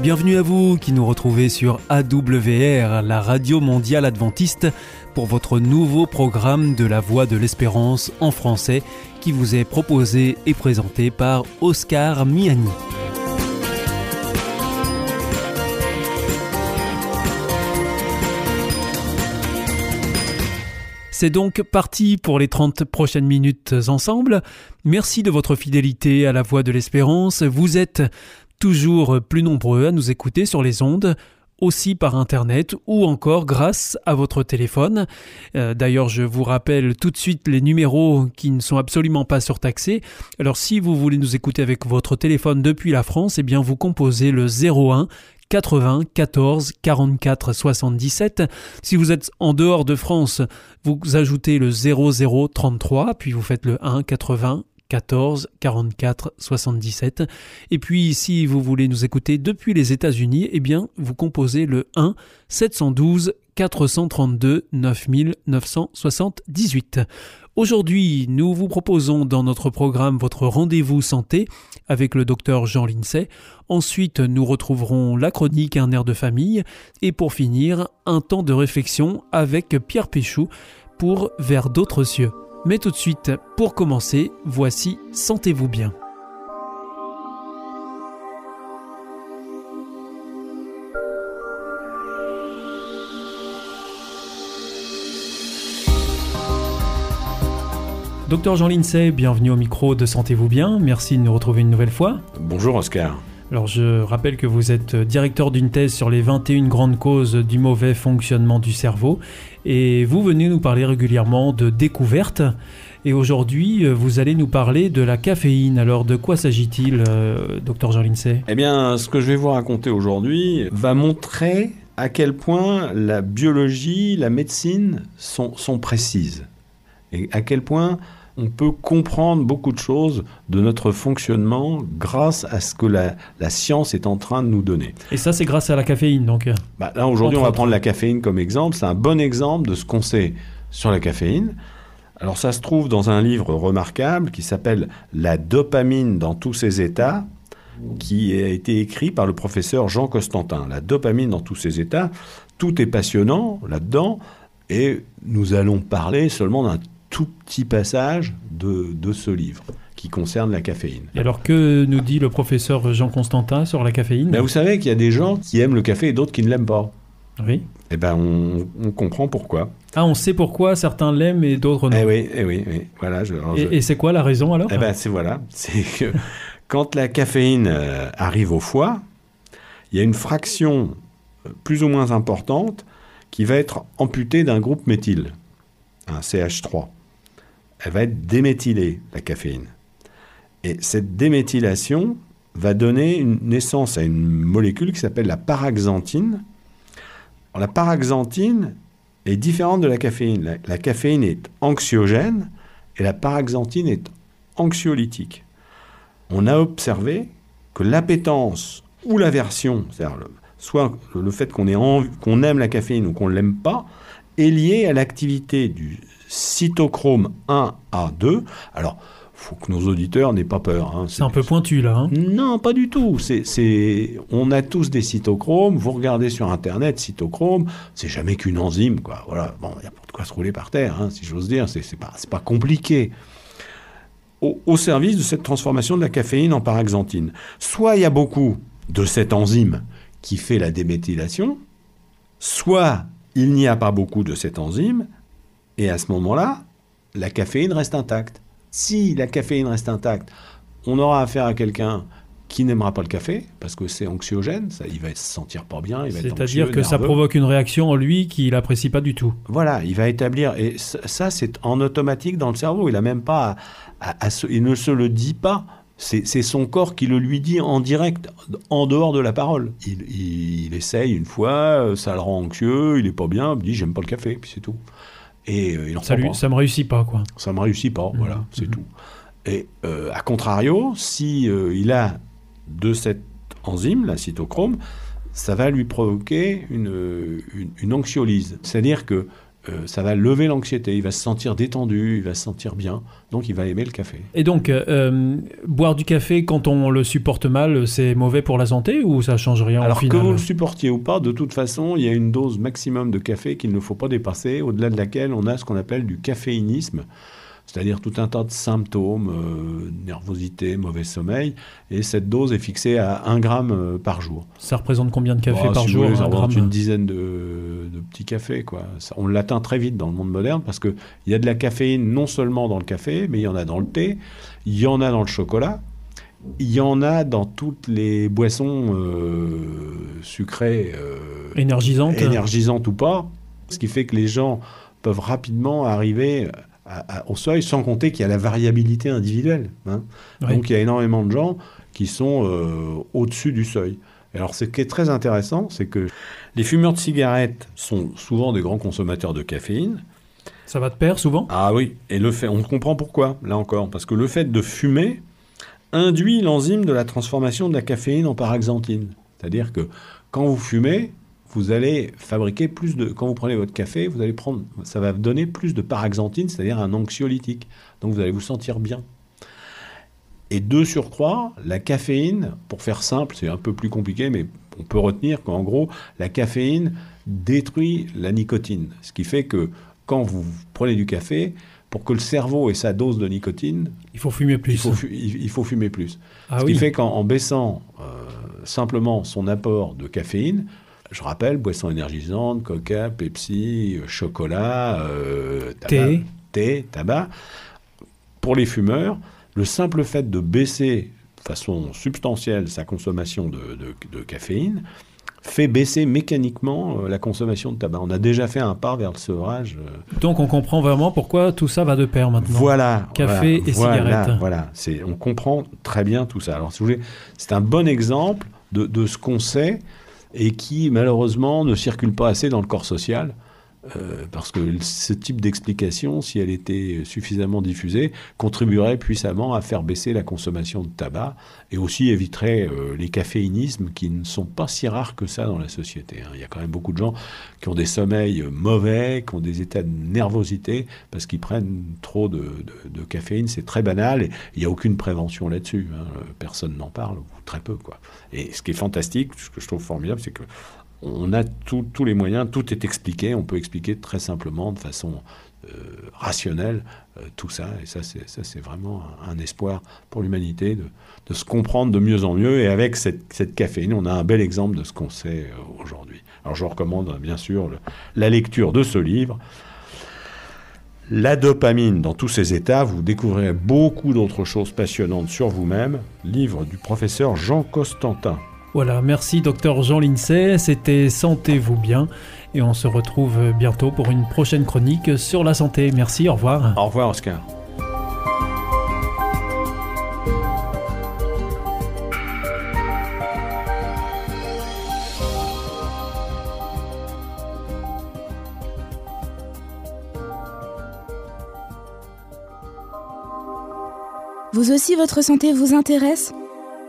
Bienvenue à vous qui nous retrouvez sur AWR, la radio mondiale adventiste, pour votre nouveau programme de la Voix de l'Espérance en français qui vous est proposé et présenté par Oscar Miani. C'est donc parti pour les 30 prochaines minutes ensemble. Merci de votre fidélité à la Voix de l'Espérance. Vous êtes toujours plus nombreux à nous écouter sur les ondes aussi par Internet ou encore grâce à votre téléphone. Euh, d'ailleurs, je vous rappelle tout de suite les numéros qui ne sont absolument pas surtaxés. Alors si vous voulez nous écouter avec votre téléphone depuis la France, eh bien vous composez le 01 80 14 44 77. Si vous êtes en dehors de France, vous ajoutez le 00 33, puis vous faites le 1 80 14 44 77. Et puis si vous voulez nous écouter depuis les États-Unis, eh bien vous composez le 1 712 432 9978. Aujourd'hui, nous vous proposons dans notre programme votre rendez-vous santé avec le docteur Jean Lincey. Ensuite, nous retrouverons la chronique Un air de famille. Et pour finir, un temps de réflexion avec Pierre Péchou pour Vers d'autres cieux. Mais tout de suite, pour commencer, voici Sentez-vous bien. Docteur Jean Lincey, bienvenue au micro de Sentez-vous bien. Merci de nous retrouver une nouvelle fois. Bonjour Oscar. Alors je rappelle que vous êtes directeur d'une thèse sur les 21 grandes causes du mauvais fonctionnement du cerveau et vous venez nous parler régulièrement de découvertes. Et aujourd'hui, vous allez nous parler de la caféine. Alors, de quoi s'agit-il, euh, docteur Jean Lincey Eh bien, ce que je vais vous raconter aujourd'hui va montrer à quel point la biologie, la médecine sont précises. Et à quel point on peut comprendre beaucoup de choses de notre fonctionnement grâce à ce que la, science est en train de nous donner. Et ça, c'est grâce à la caféine, donc bah, Là, aujourd'hui, on va prendre la caféine comme exemple. C'est un bon exemple de ce qu'on sait sur la caféine. Alors, ça se trouve dans un livre remarquable qui s'appelle La dopamine dans tous ses états, qui a été écrit par le professeur Jean Costantin. La dopamine dans tous ses états. Tout est passionnant là-dedans. Et nous allons parler seulement d'un tout petit passage de, de ce livre qui concerne la caféine. Et alors que nous dit le professeur Jean Constantin sur la caféine? Ben Vous savez qu'il y a des gens qui aiment le café et d'autres qui ne l'aiment pas. Oui. Eh bien, on, comprend pourquoi. Ah, on sait pourquoi certains l'aiment et d'autres non. Eh oui, eh oui, oui. Voilà, et, c'est quoi la raison alors? Eh bien, c'est voilà. C'est que quand la caféine euh, arrive au foie, il y a une fraction euh, plus ou moins importante qui va être amputée d'un groupe méthyle, un CH3 elle va être déméthylée, la caféine. Et cette déméthylation va donner une naissance à une molécule qui s'appelle la paraxanthine. la paraxanthine est différente de la caféine. La, caféine est anxiogène et la paraxanthine est anxiolytique. On a observé que l'appétence ou l'aversion, c'est-à-dire soit le fait qu'on aime la caféine ou qu'on ne l'aime pas, est liée à l'activité du cytochrome 1 à 2. Alors, faut que nos auditeurs n'aient pas peur. Hein. C'est un peu pointu là. Hein. Non, pas du tout. C'est, on a tous des cytochromes. Vous regardez sur Internet, cytochrome, c'est jamais qu'une enzyme, quoi. Voilà. Bon, il n'y a pas de quoi se rouler par terre, hein, si j'ose dire. C'est, pas, pas compliqué. Au, au, service de cette transformation de la caféine en paraxanthine. Soit il y a beaucoup de cette enzyme qui fait la déméthylation, soit il n'y a pas beaucoup de cette enzyme et à ce moment-là, la caféine reste intacte. Si la caféine reste intacte, on aura affaire à quelqu'un qui n'aimera pas le café parce que c'est anxiogène, ça, il va se sentir pas bien. C'est-à-dire que ça provoque une réaction en lui qu'il n'apprécie pas du tout. Voilà, il va établir et ça c'est en automatique dans le cerveau. Il a même pas, à, il ne se le dit pas. C'est son corps qui le lui dit en direct, en dehors de la parole. Il, il, essaye une fois, ça le rend anxieux, il est pas bien, il dit j'aime pas le café, puis c'est tout. Et euh, il ça, lui, ça me réussit pas, quoi. Ça me réussit pas, voilà, mmh. c'est mmh. tout. Et euh, à contrario, si euh, il a de cette enzyme, la cytochrome, ça va lui provoquer une, une, anxiolyse. C'est-à-dire que euh, ça va lever l'anxiété, il va se sentir détendu, il va se sentir bien, donc il va aimer le café. Et donc, euh, boire du café quand on le supporte mal, c'est mauvais pour la santé ou ça change rien Alors au final que vous le supportiez ou pas, de toute façon, il y a une dose maximum de café qu'il ne faut pas dépasser, au-delà de laquelle on a ce qu'on appelle du caféinisme c'est-à-dire tout un tas de symptômes, euh, nervosité, mauvais sommeil, et cette dose est fixée à 1 gramme euh, par jour. Ça représente combien de café Bah, par si jour voulez, ça un gramme une dizaine de, de petits cafés. Quoi. Ça- on l'atteint très vite dans le monde moderne parce qu'il y a de la caféine non seulement dans le café, mais il y en a dans le thé, il y en a dans le chocolat, il y en a dans toutes les boissons euh, sucrées, euh, Énergisante énergisantes ou pas, ce qui fait que les gens peuvent rapidement arriver à- à- au seuil, sans compter qu'il y a la variabilité individuelle. hein. Oui. Donc il y a énormément de gens qui sont euh, au-dessus du seuil. Alors ce qui est très intéressant, c'est que les fumeurs de cigarettes sont souvent des grands consommateurs de caféine. Ça va de pair souvent? Ah oui, et le fait, on comprend pourquoi, là encore, parce que le fait de fumer induit l'enzyme de la transformation de la caféine en paraxanthine. C'est-à-dire que quand vous fumez, vous allez fabriquer plus de. Quand vous prenez votre café, vous allez prendre, ça va donner plus de paraxanthine, c'est-à-dire un anxiolytique. Donc vous allez vous sentir bien. Et de surcroît, la caféine, pour faire simple, c'est un peu plus compliqué, mais on peut retenir qu'en gros, la caféine détruit la nicotine. Ce qui fait que quand vous prenez du café, pour que le cerveau ait sa dose de nicotine, Il faut fumer plus. il faut, fu- il- il faut fumer plus. ah Ce oui. qui fait qu'en en baissant euh, simplement son apport de caféine, je rappelle, boissons énergisantes, coca, Pepsi, euh, chocolat, euh, tabac, Thé. thé, tabac. Pour les fumeurs, le simple fait de baisser de façon substantielle sa consommation de, de- de caféine fait baisser mécaniquement euh, la consommation de tabac. On a déjà fait un pas vers le sevrage. euh, Donc on comprend vraiment pourquoi tout ça va de pair maintenant. voilà. Café voilà, et voilà, cigarette. Voilà, c'est, on comprend très bien tout ça. Alors, si vous voulez, c'est un bon exemple de, de ce qu'on sait et qui, malheureusement, ne circule pas assez dans le corps social. Euh, parce que ce type d'explication, si elle était suffisamment diffusée, contribuerait puissamment à faire baisser la consommation de tabac et aussi éviterait euh, les caféinismes qui ne sont pas si rares que ça dans la société. hein. Il y a quand même beaucoup de gens qui ont des sommeils mauvais, qui ont des états de nervosité parce qu'ils prennent trop de, caféine. C'est très banal et il n'y a aucune prévention là-dessus. hein. Personne n'en parle, ou très peu. Quoi. Et ce qui est fantastique, ce que je trouve formidable, c'est que on a tous les moyens, tout est expliqué. On peut expliquer très simplement, de façon euh, rationnelle, euh, tout ça. Et ça, c'est vraiment un, espoir pour l'humanité de, se comprendre de mieux en mieux. Et avec cette, caféine, on a un bel exemple de ce qu'on sait euh, aujourd'hui. Alors, je recommande bien sûr la lecture de ce livre. La dopamine dans tous ses états, vous découvrirez beaucoup d'autres choses passionnantes sur vous-même. Livre du professeur Jean Costantin. Voilà, merci docteur Jean Lincey, c'était Sentez-vous bien et on se retrouve bientôt pour une prochaine chronique sur la santé. Merci, au revoir. Au revoir Oscar. Vous aussi, votre santé vous intéresse?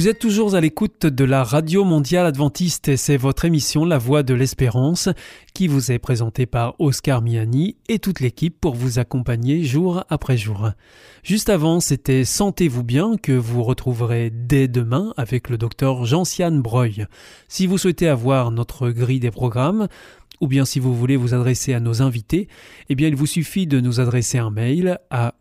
Vous êtes toujours à l'écoute de la Radio Mondiale Adventiste et c'est votre émission La Voix de l'Espérance qui vous est présentée par Oscar Miani et toute l'équipe pour vous accompagner jour après jour. Juste avant, c'était Sentez-vous bien que vous retrouverez dès demain avec le docteur Jean-Sian Breuil. Si vous souhaitez avoir notre grille des programmes, ou bien si vous voulez vous adresser à nos invités, eh bien il vous suffit de nous adresser un mail à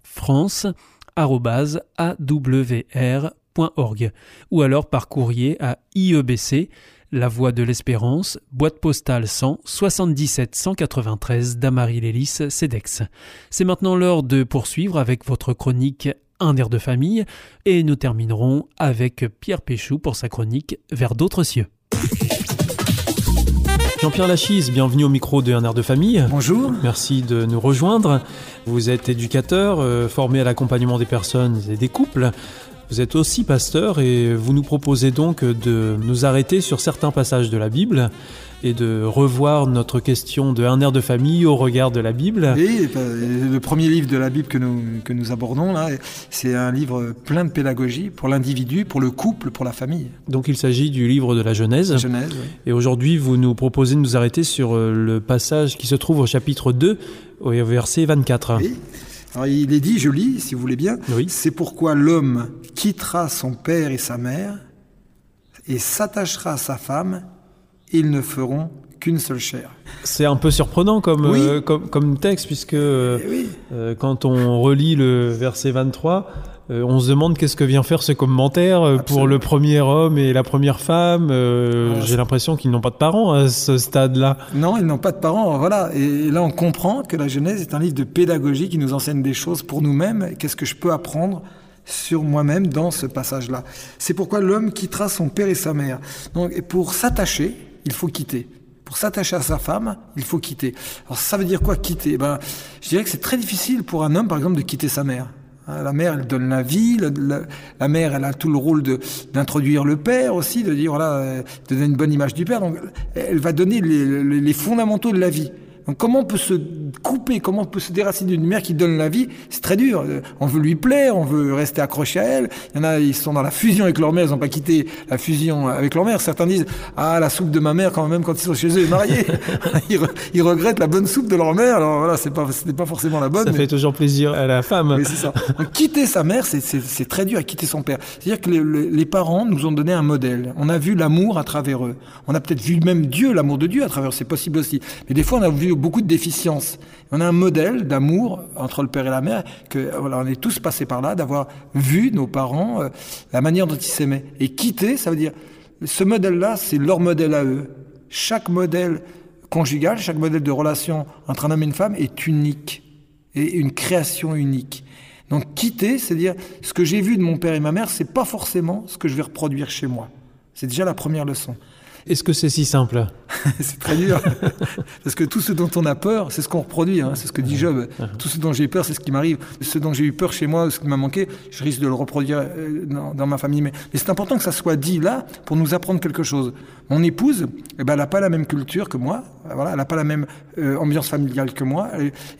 ou alors par courrier à IEBC, La Voie de l'Espérance, boîte postale 100 77 193 Damary-Lélis, CEDEX. C'est maintenant l'heure de poursuivre avec votre chronique Un air de famille et nous terminerons avec Pierre Péchou pour sa chronique Vers d'autres cieux. Jean-Pierre Lachise, bienvenue au micro de Un air de famille. Bonjour. Merci de nous rejoindre. Vous êtes éducateur, euh, formé à l'accompagnement des personnes et des couples. Vous êtes aussi pasteur et vous nous proposez donc de nous arrêter sur certains passages de la Bible et de revoir notre question de un air de famille au regard de la Bible. Oui, le premier livre de la Bible que nous, que nous abordons là, c'est un livre plein de pédagogie pour l'individu, pour le couple, pour la famille. Donc il s'agit du livre de la Genèse. Genèse oui. Et aujourd'hui, vous nous proposez de nous arrêter sur euh, le passage qui se trouve au chapitre 2, au verset 24. Oui. Alors il est dit, je lis, si vous voulez bien, Oui. c'est pourquoi l'homme quittera son père et sa mère et s'attachera à sa femme, et ils ne feront qu'une seule chair. C'est un peu surprenant comme, Oui. euh, comme, comme texte, puisque Eh oui. euh, quand on relit le verset 23, euh, on se demande qu'est-ce que vient faire ce commentaire euh, pour le premier homme et la première femme. Euh, Ah, J'ai l'impression qu'ils n'ont pas de parents à ce stade-là. Non, ils n'ont pas de parents, voilà. Et là, on comprend que la Genèse est un livre de pédagogie qui nous enseigne des choses pour nous-mêmes. Qu'est-ce que je peux apprendre sur moi-même dans ce passage-là? C'est pourquoi l'homme quittera son père et sa mère. Donc, et pour s'attacher, il faut quitter. Pour s'attacher à sa femme, il faut quitter. Alors, ça veut dire quoi quitter? Ben, je dirais que c'est très difficile pour un homme, par exemple, de quitter sa mère. Hein, La mère, elle donne la vie. la, mère, elle a tout le rôle d'introduire le père aussi, de dire voilà, euh, de donner une bonne image du père. Donc, elle va donner les fondamentaux de la vie. Donc, comment on peut se couper, comment on peut se déraciner d'une mère qui donne la vie C'est très dur. Euh, On veut lui plaire, on veut rester accroché à elle. Il y en a, ils sont dans la fusion avec leur mère, ils n'ont pas quitté la fusion avec leur mère. Certains disent ah la soupe de ma mère quand même quand ils sont chez eux et mariés, ils, re- ils regrettent la bonne soupe de leur mère. Alors voilà, c'est pas, c'était pas forcément la bonne. Ça mais- fait toujours plaisir à la femme. c'est ça. Donc, quitter sa mère, c'est- très dur à quitter son père. C'est-à-dire que les, les- les parents nous ont donné un modèle. On a vu l'amour à travers eux. On a peut-être vu même Dieu, l'amour de Dieu à travers eux. C'est possible aussi. Mais des fois, on a vu beaucoup de déficiences. On a un modèle d'amour entre le père et la mère que on est tous passés par là, d'avoir vu nos parents, euh, la manière dont ils s'aimaient. Et quitter, ça veut dire ce modèle-là, c'est leur modèle à eux. Chaque modèle conjugal, chaque modèle de relation entre un homme et une femme est unique et une création unique. Donc quitter, c'est dire ce que j'ai vu de mon père et ma mère, c'est pas forcément ce que je vais reproduire chez moi. C'est déjà la première leçon. Est-ce que c'est si simple? c'est très dur. Parce que tout ce dont on a peur, c'est ce qu'on reproduit. hein. C'est ce que dit Job. Tout ce dont j'ai peur, c'est ce qui m'arrive. Ce dont j'ai eu peur chez moi, ce qui m'a manqué, je risque de le reproduire euh, dans, dans ma famille. Mais, mais c'est important que ça soit dit là pour nous apprendre quelque chose. Mon épouse, eh ben, elle n'a pas la même culture que moi. Voilà, elle n'a pas la même euh, ambiance familiale que moi.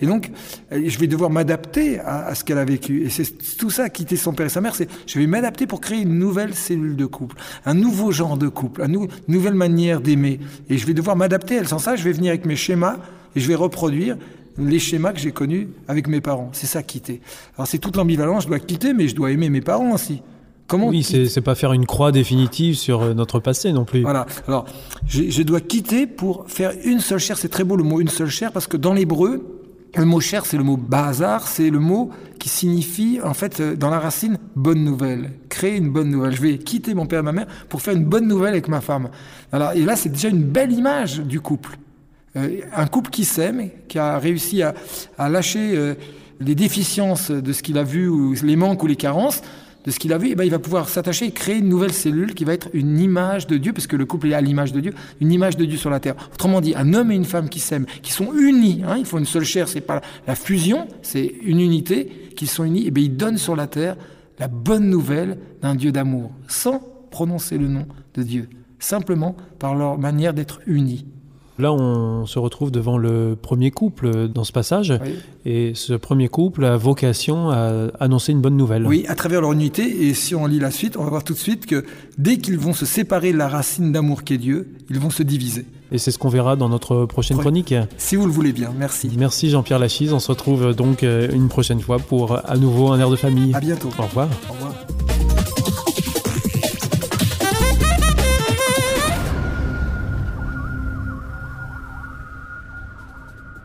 Et, donc, euh, je vais devoir m'adapter à, à ce qu'elle a vécu. Et c'est tout ça, quitter son père et sa mère, c'est je vais m'adapter pour créer une nouvelle cellule de couple, un nouveau genre de couple, une nouvelle manière d'aimer. Et je vais devoir m'adapter. Sans ça, je vais venir avec mes schémas et je vais reproduire les schémas que j'ai connus avec mes parents. C'est ça, quitter. Alors, c'est toute l'ambivalence. Je dois quitter, mais je dois aimer mes parents aussi. Comment Oui, c'est pas faire une croix définitive sur euh, notre passé non plus. voilà. Alors, je, je dois quitter pour faire une seule chair. C'est très beau le mot une seule chair parce que dans l'hébreu, le mot chair, c'est le mot bazar, c'est le mot qui signifie, en fait, euh, dans la racine, bonne nouvelle. Créer une bonne nouvelle. Je vais quitter mon père et ma mère pour faire une bonne nouvelle avec ma femme. Alors, et là, c'est déjà une belle image du couple. Euh, un couple qui s'aime, qui a réussi à, à lâcher euh, les déficiences de ce qu'il a vu, ou les manques ou les carences, de ce qu'il a vu, eh ben, il va pouvoir s'attacher et créer une nouvelle cellule qui va être une image de Dieu, parce que le couple est à l'image de Dieu, une image de Dieu sur la terre. Autrement dit, un homme et une femme qui s'aiment, qui sont unis, hein, ils font une seule chair, c'est pas la fusion, c'est une unité, qu'ils sont unis, et bien ils donnent sur la terre la bonne nouvelle d'un Dieu d'amour, sans prononcer le nom de Dieu, simplement par leur manière d'être unis. Là, on se retrouve devant le premier couple dans ce passage. Oui. Et ce premier couple a vocation à annoncer une bonne nouvelle. Oui, à travers leur unité. Et si on lit la suite, on va voir tout de suite que dès qu'ils vont se séparer de la racine d'amour qu'est Dieu, ils vont se diviser. Et c'est ce qu'on verra dans notre prochaine chronique. Si vous le voulez bien, merci. Merci Jean-Pierre Lachise. On se retrouve donc euh, une prochaine fois pour à nouveau un air de famille. À bientôt. Au revoir. Au revoir.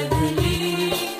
Every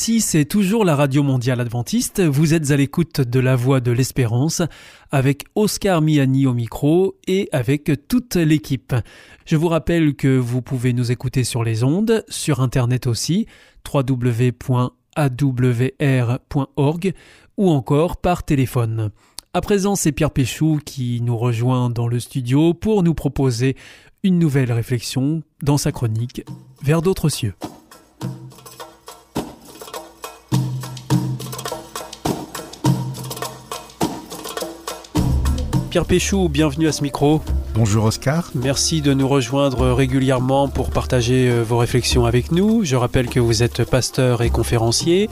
Ici, c'est toujours la Radio Mondiale Adventiste. Vous êtes à l'écoute de la Voix de l'Espérance avec Oscar Miani au micro et avec toute l'équipe. Je vous rappelle que vous pouvez nous écouter sur les ondes, sur Internet aussi, www.awr.org ou encore par téléphone. À présent, c'est Pierre Péchou qui nous rejoint dans le studio pour nous proposer une nouvelle réflexion dans sa chronique Vers d'autres cieux. Pierre Péchou, bienvenue à ce micro. Bonjour Oscar. Merci de nous rejoindre régulièrement pour partager euh, vos réflexions avec nous. Je rappelle que vous êtes pasteur et conférencier.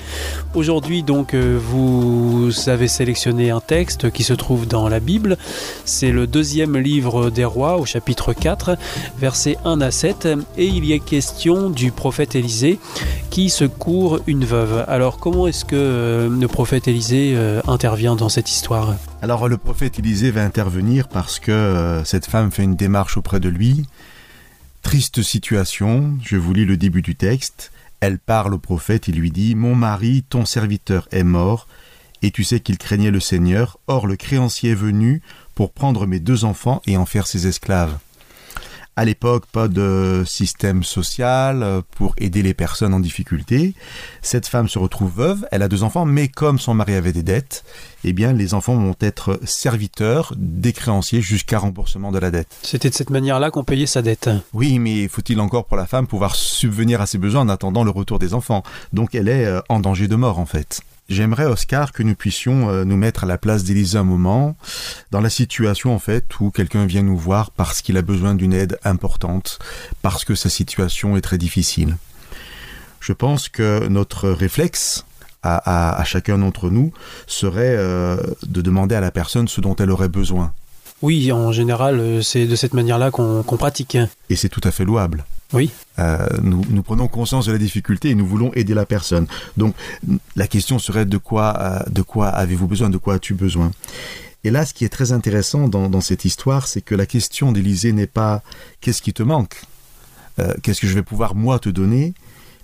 Aujourd'hui, donc, euh, vous avez sélectionné un texte qui se trouve dans la Bible. C'est le deuxième livre des rois au chapitre 4, versets 1 à 7. Et il y est question du prophète Élisée qui secourt une veuve. Alors, comment est-ce que euh, le prophète Élisée intervient dans cette histoire? Alors le prophète Élisée va intervenir parce que euh, cette femme fait une démarche auprès de lui. Triste situation, je vous lis le début du texte. Elle parle au prophète et lui dit Mon mari, ton serviteur, est mort, et tu sais qu'il craignait le Seigneur. Or le créancier est venu pour prendre mes deux enfants et en faire ses esclaves. À l'époque, pas de système social euh, pour aider les personnes en difficulté. Cette femme se retrouve veuve, elle a deux enfants, mais comme son mari avait des dettes, eh bien les enfants vont être serviteurs des créanciers jusqu'à remboursement de la dette. C'était de cette manière-là qu'on payait sa dette. Oui, mais faut-il encore pour la femme pouvoir subvenir à ses besoins en attendant le retour des enfants? Donc elle est euh, en danger de mort en fait. J'aimerais, Oscar, que nous puissions euh, nous mettre à la place d'Élise un moment, dans la situation en fait où quelqu'un vient nous voir parce qu'il a besoin d'une aide importante, parce que sa situation est très difficile. Je pense que notre réflexe à chacun d'entre nous serait euh, de demander à la personne ce dont elle aurait besoin. Oui, en général, euh, c'est de cette manière-là qu'on pratique. Et c'est tout à fait louable. Oui. Euh, nous, nous prenons conscience de la difficulté et nous voulons aider la personne. Donc la question serait de quoi, euh, de quoi avez-vous besoin, de quoi as-tu besoin? Et là, ce qui est très intéressant dans, dans cette histoire, c'est que la question d'Élisée n'est pas qu'est-ce qui te manque, Euh, qu'est-ce que je vais pouvoir moi te donner,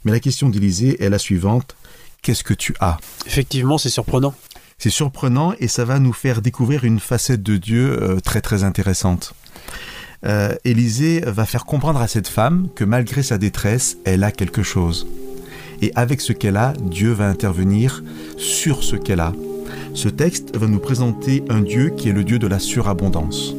mais la question d'Élisée est la suivante qu'est-ce que tu as? Effectivement, c'est surprenant. C'est surprenant et ça va nous faire découvrir une facette de Dieu euh, très très intéressante. Euh, Élisée va faire comprendre à cette femme que malgré sa détresse, elle a quelque chose. Et avec ce qu'elle a, Dieu va intervenir sur ce qu'elle a. Ce texte va nous présenter un Dieu qui est le Dieu de la surabondance.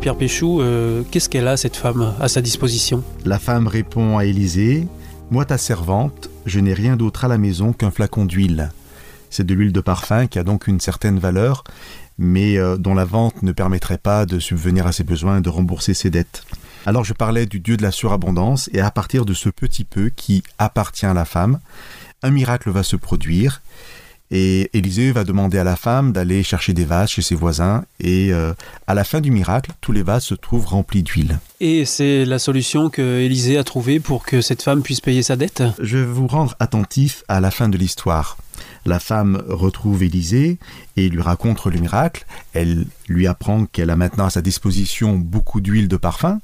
Pierre Péchou, euh, qu'est-ce qu'elle a, cette femme, à sa disposition? La femme répond à Élisée Moi, ta servante, je n'ai rien d'autre à la maison qu'un flacon d'huile. C'est de l'huile de parfum qui a donc une certaine valeur, mais euh, dont la vente ne permettrait pas de subvenir à ses besoins et de rembourser ses dettes. Alors je parlais du Dieu de la surabondance, et à partir de ce petit peu qui appartient à la femme, un miracle va se produire, et Élisée va demander à la femme d'aller chercher des vases chez ses voisins, et euh, à la fin du miracle, tous les vases se trouvent remplis d'huile. Et c'est la solution que Élisée a trouvée pour que cette femme puisse payer sa dette? Je vais vous rendre attentif à la fin de l'histoire. La femme retrouve Élisée et lui raconte le miracle. Elle lui apprend qu'elle a maintenant à sa disposition beaucoup d'huile de parfum.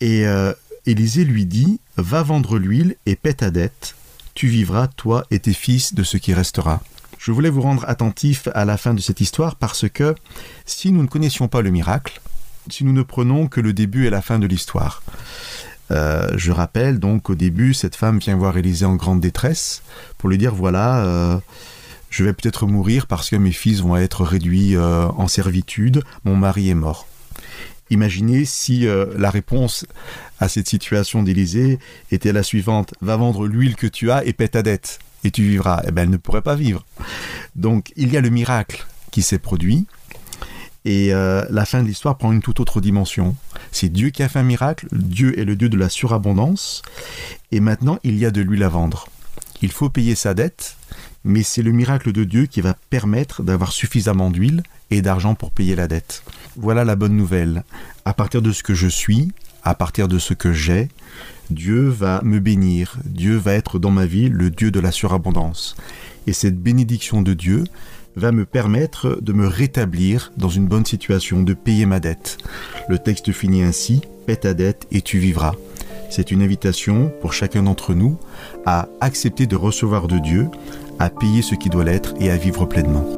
Et euh, Élisée lui dit Va vendre l'huile et paie ta dette. Tu vivras, toi et tes fils, de ce qui restera. Je voulais vous rendre attentif à la fin de cette histoire parce que si nous ne connaissions pas le miracle, si nous ne prenons que le début et la fin de l'histoire, euh, je rappelle donc au début, cette femme vient voir Élisée en grande détresse pour lui dire voilà, euh, je vais peut-être mourir parce que mes fils vont être réduits euh, en servitude, mon mari est mort. Imaginez si euh, la réponse à cette situation d'Élisée était la suivante va vendre l'huile que tu as et paie ta dette et tu vivras. Eh bien, elle ne pourrait pas vivre. Donc, il y a le miracle qui s'est produit. Et euh, la fin de l'histoire prend une toute autre dimension. C'est Dieu qui a fait un miracle, Dieu est le Dieu de la surabondance, et maintenant il y a de l'huile à vendre. Il faut payer sa dette, mais c'est le miracle de Dieu qui va permettre d'avoir suffisamment d'huile et d'argent pour payer la dette. Voilà la bonne nouvelle. À partir de ce que je suis, à partir de ce que j'ai, Dieu va me bénir, Dieu va être dans ma vie le Dieu de la surabondance. Et cette bénédiction de Dieu va me permettre de me rétablir dans une bonne situation, de payer ma dette. Le texte finit ainsi, paie ta dette et tu vivras. C'est une invitation pour chacun d'entre nous à accepter de recevoir de Dieu, à payer ce qui doit l'être et à vivre pleinement.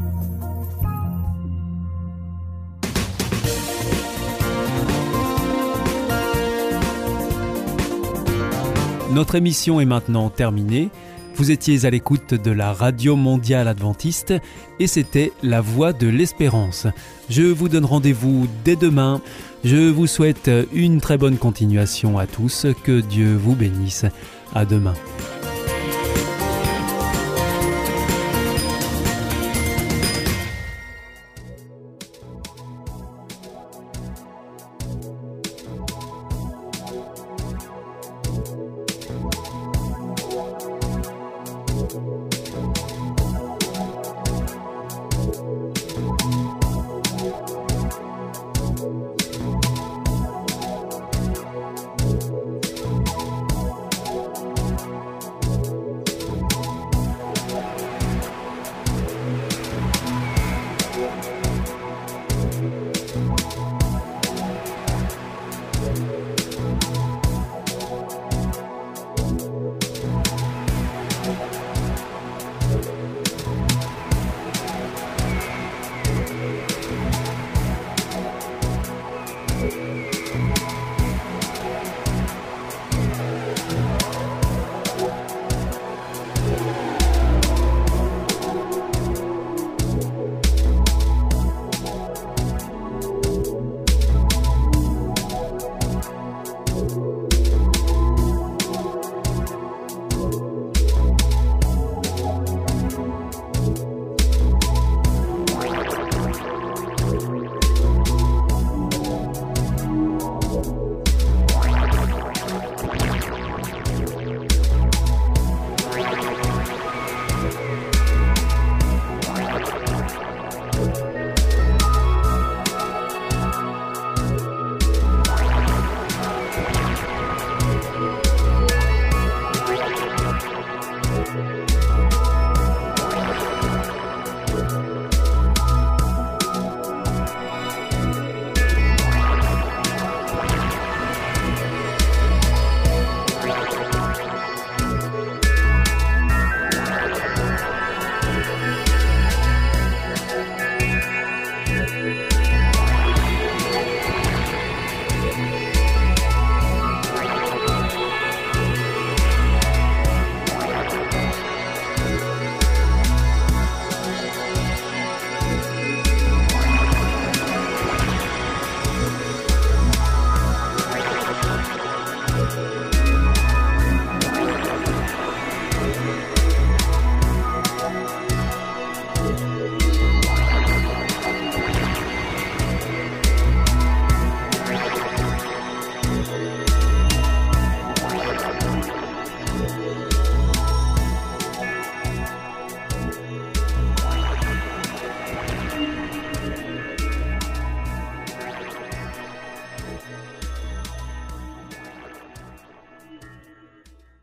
Notre émission est maintenant terminée. Vous étiez à l'écoute de la Radio Mondiale Adventiste et c'était La Voix de l'Espérance. Je vous donne rendez-vous dès demain. Je vous souhaite une très bonne continuation à tous. Que Dieu vous bénisse. À demain.